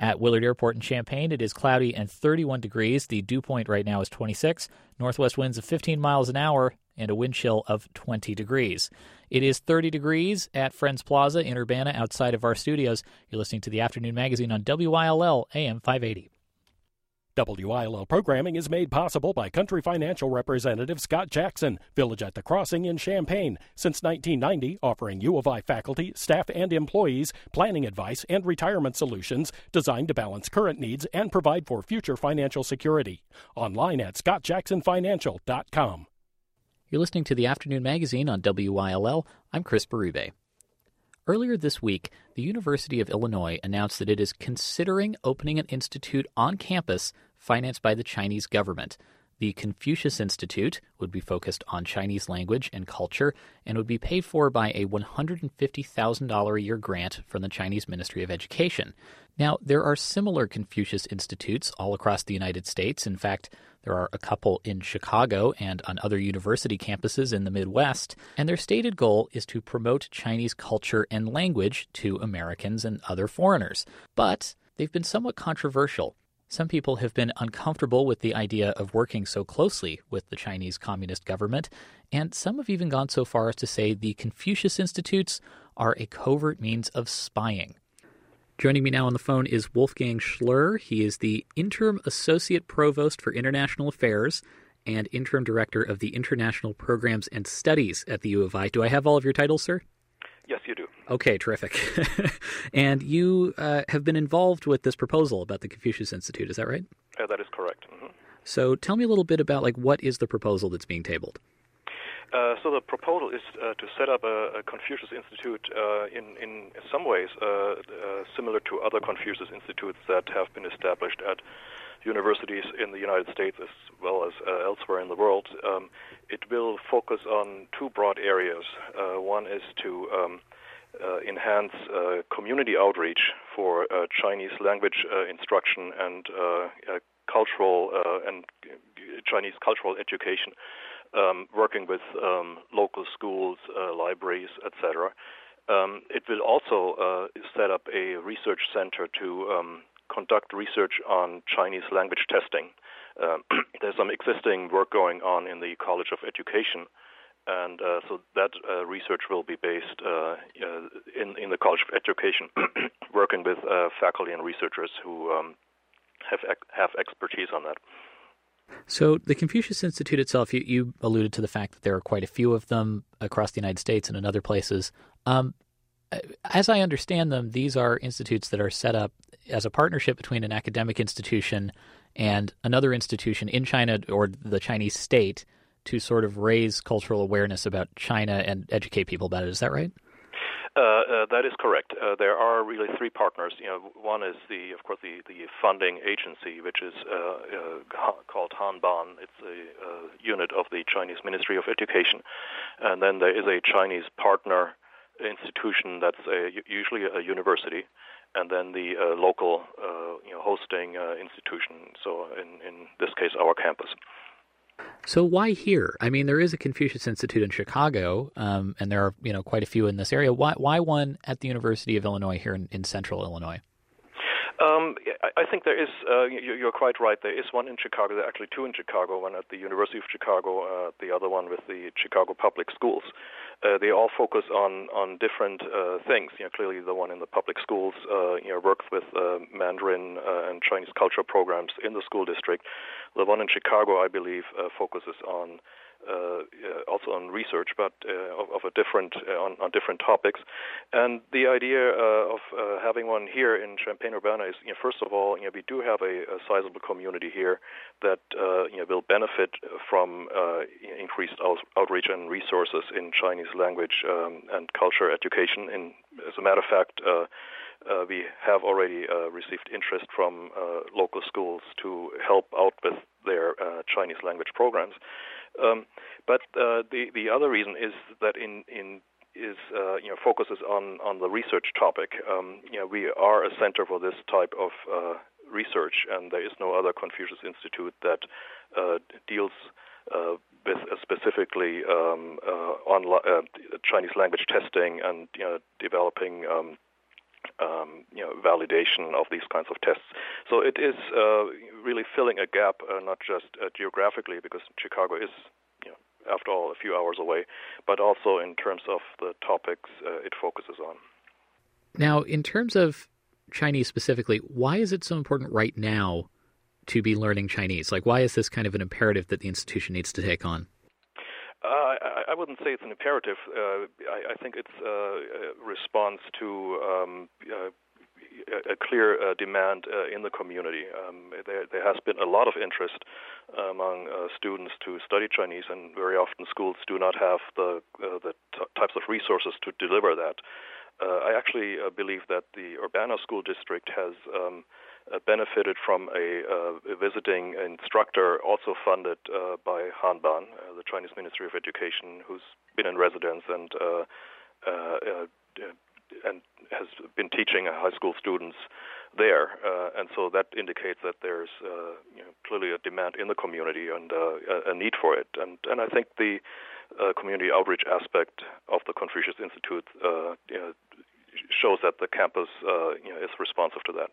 At Willard Airport in Champaign, it is cloudy and 31 degrees. The dew point right now is 26. Northwest winds of 15 miles an hour and a wind chill of 20 degrees. It is 30 degrees at Friends Plaza in Urbana outside of our studios. You're listening to the Afternoon Magazine on WILL AM 580. WILL programming is made possible by Country Financial representative Scott Jackson, Village at the Crossing in Champaign. Since 1990, offering U of I faculty, staff, and employees planning advice and retirement solutions designed to balance current needs and provide for future financial security. Online at scottjacksonfinancial.com. You're listening to the Afternoon Magazine on WILL. I'm Chris Berube. Earlier this week, the University of Illinois announced that it is considering opening an institute on campus financed by the Chinese government. The Confucius Institute would be focused on Chinese language and culture and would be paid for by a $150,000 a year grant from the Chinese Ministry of Education. Now, there are similar Confucius Institutes all across the United States. In fact, there are a couple in Chicago and on other university campuses in the Midwest, and their stated goal is to promote Chinese culture and language to Americans and other foreigners. But they've been somewhat controversial. Some people have been uncomfortable with the idea of working so closely with the Chinese Communist government, and some have even gone so far as to say the Confucius Institutes are a covert means of spying. Joining me now on the phone is Wolfgang Schlör. He is the Interim Associate Provost for International Affairs and Interim Director of the International Programs and Studies at the U of I. Do I have all of your titles, sir? Yes, you do. Okay, terrific. and you uh, have been involved with this proposal about the Confucius Institute, is that right? Uh, that is correct. Mm-hmm. So tell me a little bit about like what is the proposal that's being tabled? Uh, so the proposal is uh, to set up a, a Confucius Institute uh, in in some ways uh, uh, similar to other Confucius institutes that have been established at universities in the United States as well as elsewhere in the world. Um, it will focus on two broad areas. one is to um, enhance community outreach for Chinese language instruction and cultural and Chinese cultural education um, working with um, local schools, uh, libraries, etc. Um, it will also uh, set up a research center to um, conduct research on Chinese language testing. Uh, there's some existing work going on in the College of Education, and uh, so that uh, research will be based uh, in, in the College of Education, working with faculty and researchers who um, have have expertise on that. So, the Confucius Institute itself, you, you, alluded to the fact that there are quite a few of them across the United States and in other places. Um, as I understand them, these are institutes that are set up as a partnership between an academic institution and another institution in China or the Chinese state to sort of raise cultural awareness about China and educate people about it. Is that right? Uh, uh, that is correct. Uh, there are really three partners. You know, one is the, of course, the, the funding agency, which is uh, uh, called Hanban. It's a uh, unit of the Chinese Ministry of Education, and then there is a Chinese partner institution that's a, usually a university, and then the local, you know, hosting institution. So, in in this case, our campus. So why here? I mean, there is a Confucius Institute in Chicago, um, and there are you know quite a few in this area. Why why one at the University of Illinois here in, in Central Illinois? Um, I think there is. Uh, you're quite right. There is one in Chicago. There are actually two in Chicago. One at the University of Chicago. Uh, the other one with the Chicago Public Schools. Uh, they all focus on on different uh, things. You know, clearly the one in the public schools, uh, you know, works with uh, Mandarin and Chinese culture programs in the school district. The one in Chicago, I believe, uh, focuses on uh, also on research, but uh, of, of, a different uh, on, on, different topics. And the idea uh, of having one here in Champaign Urbana is, you know, first of all, you know, we do have a, a sizable community here that you know will benefit from increased out- outreach and resources in Chinese language um, and culture education. In, as a matter of fact. Uh, we have already uh, received interest from uh, local schools to help out with their Chinese language programs. Um, but uh, the the other reason is that in in is uh, you know focuses on on the research topic. Um, you know we are a center for this type of uh, research, and there is no other Confucius Institute that uh, deals uh, with uh, specifically um, on Chinese language testing and you know developing um, um, you know, validation of these kinds of tests. So it is uh, really filling a gap, uh, not just uh, geographically, because Chicago is, you know, after all, a few hours away, but also in terms of the topics uh, it focuses on. Now, in terms of Chinese specifically, why is it so important right now to be learning Chinese? Like, why is this kind of an imperative that the institution needs to take on? Uh, wouldn't say it's an imperative. Uh, I, I, think it's a response to um, uh, a clear uh, demand uh, in the community. Um, there, there, has been a lot of interest among uh, students to study Chinese, and very often schools do not have the the t- types of resources to deliver that. I actually believe that the Urbana School District has um, uh, benefited from a, uh, a, visiting instructor also funded uh, by Hanban, uh, the Chinese Ministry of Education, who's been in residence and uh, uh, and has been teaching high school students there, and so that indicates that there's you know, clearly a demand in the community and a need for it, and and I think the community outreach aspect of the Confucius Institute you know, shows that the campus you know, is responsive to that.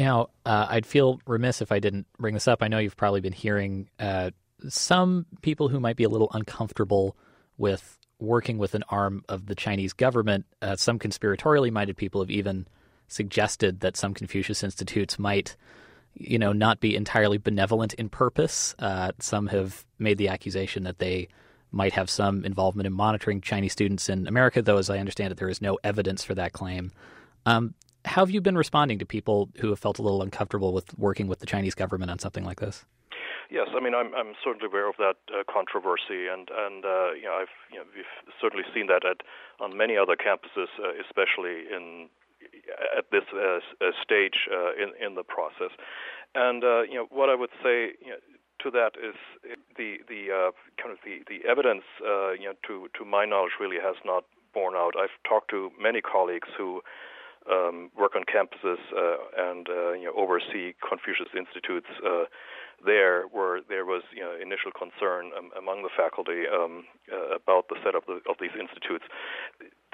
Now, uh, I'd feel remiss if I didn't bring this up. I know you've probably been hearing uh, some people who might be a little uncomfortable with working with an arm of the Chinese government. Uh, some conspiratorially minded people have even suggested that some Confucius institutes might, you know, not be entirely benevolent in purpose. Uh, some have made the accusation that they might have some involvement in monitoring Chinese students in America, though, as I understand it, there is no evidence for that claim. Um, how have you been responding to people who have felt a little uncomfortable with working with the Chinese government on something like this? Yes, I mean I'm I'm certainly aware of that uh, controversy, and and uh, you know I've you know we've certainly seen that at on many other campuses, uh, especially in at this uh, uh, stage uh, in in the process. And you know what I would say you know, to that is the the kind of the the evidence you know to to my knowledge really has not borne out. I've talked to many colleagues who um, work on campuses uh, and uh, you know, oversee Confucius institutes uh, there, where there was you know, initial concern um, among the faculty um, uh, about the setup of, of these institutes.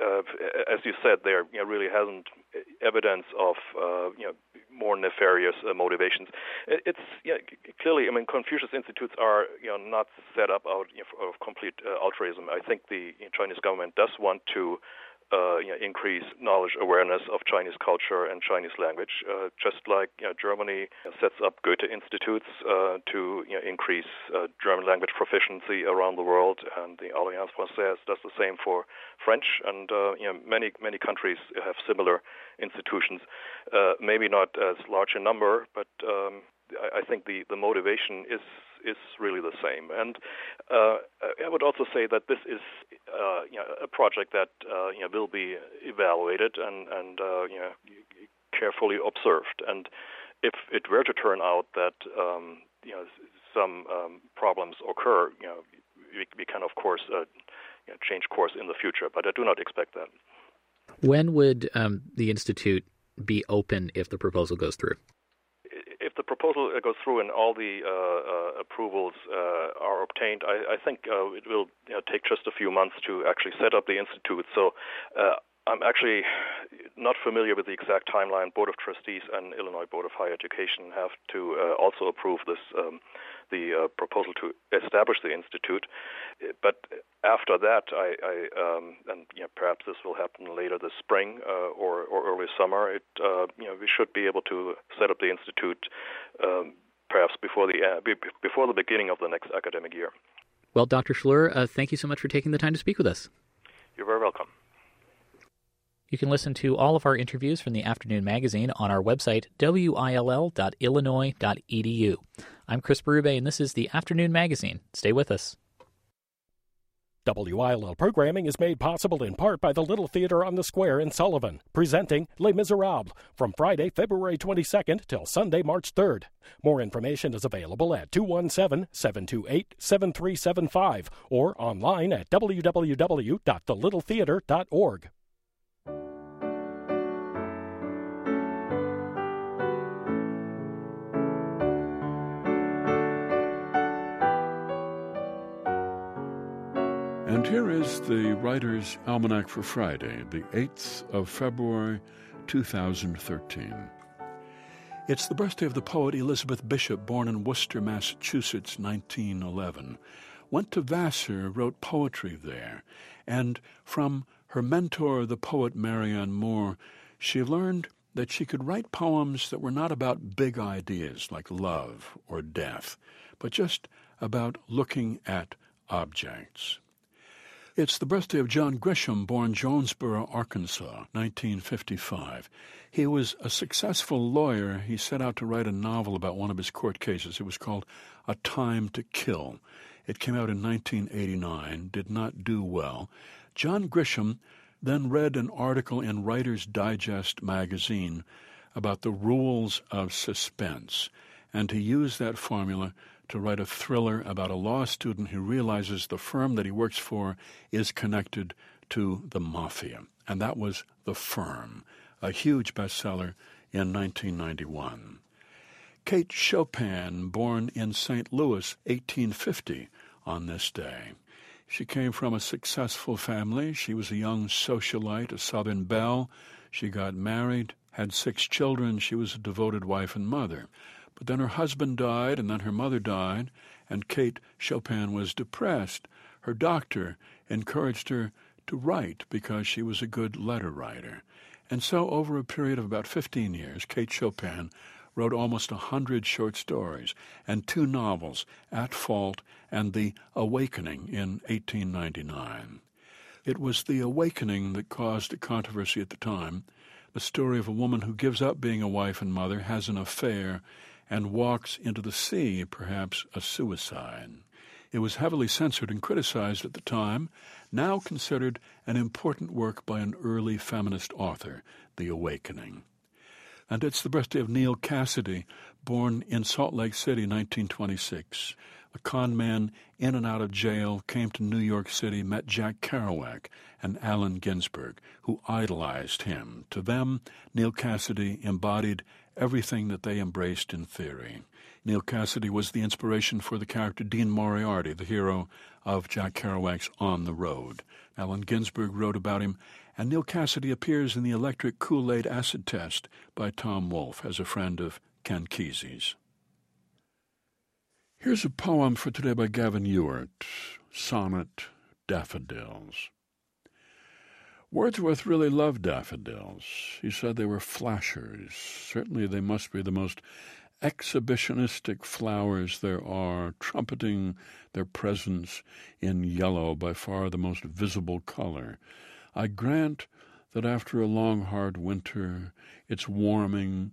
Uh, as you said, there you know, really hasn't evidence of uh, you know, more nefarious motivations. It, it's you know, clearly, I mean, Confucius institutes are you know, not set up out you know, of complete altruism. I think the Chinese government does want to uh, you know, increase knowledge awareness of Chinese culture and Chinese language, uh, just like you know, Germany sets up Goethe institutes uh, to you know, increase uh, German language proficiency around the world, and the Alliance Française does the same for French, and uh, many many countries have similar institutions. Uh, maybe not as large a number, but um, I, I think the, the motivation is is really the same. And uh, I would also say that this is uh, you know, a project that uh, you know, will be evaluated and, and uh, you know, carefully observed. And if it were to turn out that um, you know, some um, problems occur, you know, we, we can of course uh, you know, change course in the future. But I do not expect that. When would um, the institute be open if the proposal goes through? Proposal goes through and all the uh, uh, approvals uh, are obtained, I, I think uh, it will you know, take just a few months to actually set up the institute. So uh, I'm actually not familiar with the exact timeline. Board of Trustees and Illinois Board of Higher Education have to uh, also approve this um, the uh, proposal to establish the institute. But after that, I, I um, and you know, perhaps this will happen later this spring uh, or, or early summer. It uh, you know we should be able to set up the institute um, perhaps before the uh, before the beginning of the next academic year. Well, Dr. Schlör, uh, thank you so much for taking the time to speak with us. You're very welcome. You can listen to all of our interviews from the Afternoon Magazine on our website, will.illinois.edu. I'm Chris Berube, and this is the Afternoon Magazine. Stay with us. WILL programming is made possible in part by the Little Theater on the Square in Sullivan, presenting Les Miserables from Friday, February 22nd till Sunday, March 3rd. More information is available at 217 728 7375 or online at www.thelittletheater.org. And here is the Writer's Almanac for Friday, the 8th of February, 2013. It's the birthday of the poet Elizabeth Bishop, born in Worcester, Massachusetts, 1911. Went to Vassar, wrote poetry there, and from her mentor, the poet Marianne Moore, she learned that she could write poems that were not about big ideas like love or death, but just about looking at objects. It's the birthday of John Grisham, born Jonesboro, Arkansas, 1955. He was a successful lawyer. He set out to write a novel about one of his court cases. It was called A Time to Kill. It came out in 1989, did not do well. John Grisham then read an article in Writer's Digest magazine about the rules of suspense, and he used that formula to write a thriller about a law student who realizes the firm that he works for is connected to the mafia. And that was The Firm, a huge bestseller in 1991. Kate Chopin, born in St. Louis, 1850, on this day. She came from a successful family. She was a young socialite, a Southern belle. She got married, had six children. She was a devoted wife and mother. But then her husband died, and then her mother died, and Kate Chopin was depressed. Her doctor encouraged her to write because she was a good letter writer. And so, over a period of about 15 years, Kate Chopin wrote almost a hundred short stories and two novels, At Fault and The Awakening, in 1899. It was The Awakening that caused a controversy at the time, the story of a woman who gives up being a wife and mother, has an affair, and walks into the sea, perhaps a suicide. It was heavily censored and criticized at the time, now considered an important work by an early feminist author, The Awakening. And it's the birthday of Neal Cassady, born in Salt Lake City, 1926. A con man in and out of jail, came to New York City, met Jack Kerouac and Allen Ginsberg, who idolized him. To them, Neal Cassady embodied everything that they embraced in theory. Neal Cassady was the inspiration for the character Dean Moriarty, the hero of Jack Kerouac's On the Road. Allen Ginsberg wrote about him, and Neal Cassady appears in the Electric Kool-Aid Acid Test by Tom Wolfe as a friend of Ken Kesey's. Here's a poem for today by Gavin Ewart, Sonnet Daffodils. Wordsworth really loved daffodils. He said they were flashers. Certainly they must be the most exhibitionistic flowers there are, trumpeting their presence in yellow, by far the most visible color. I grant that after a long hard winter, its warming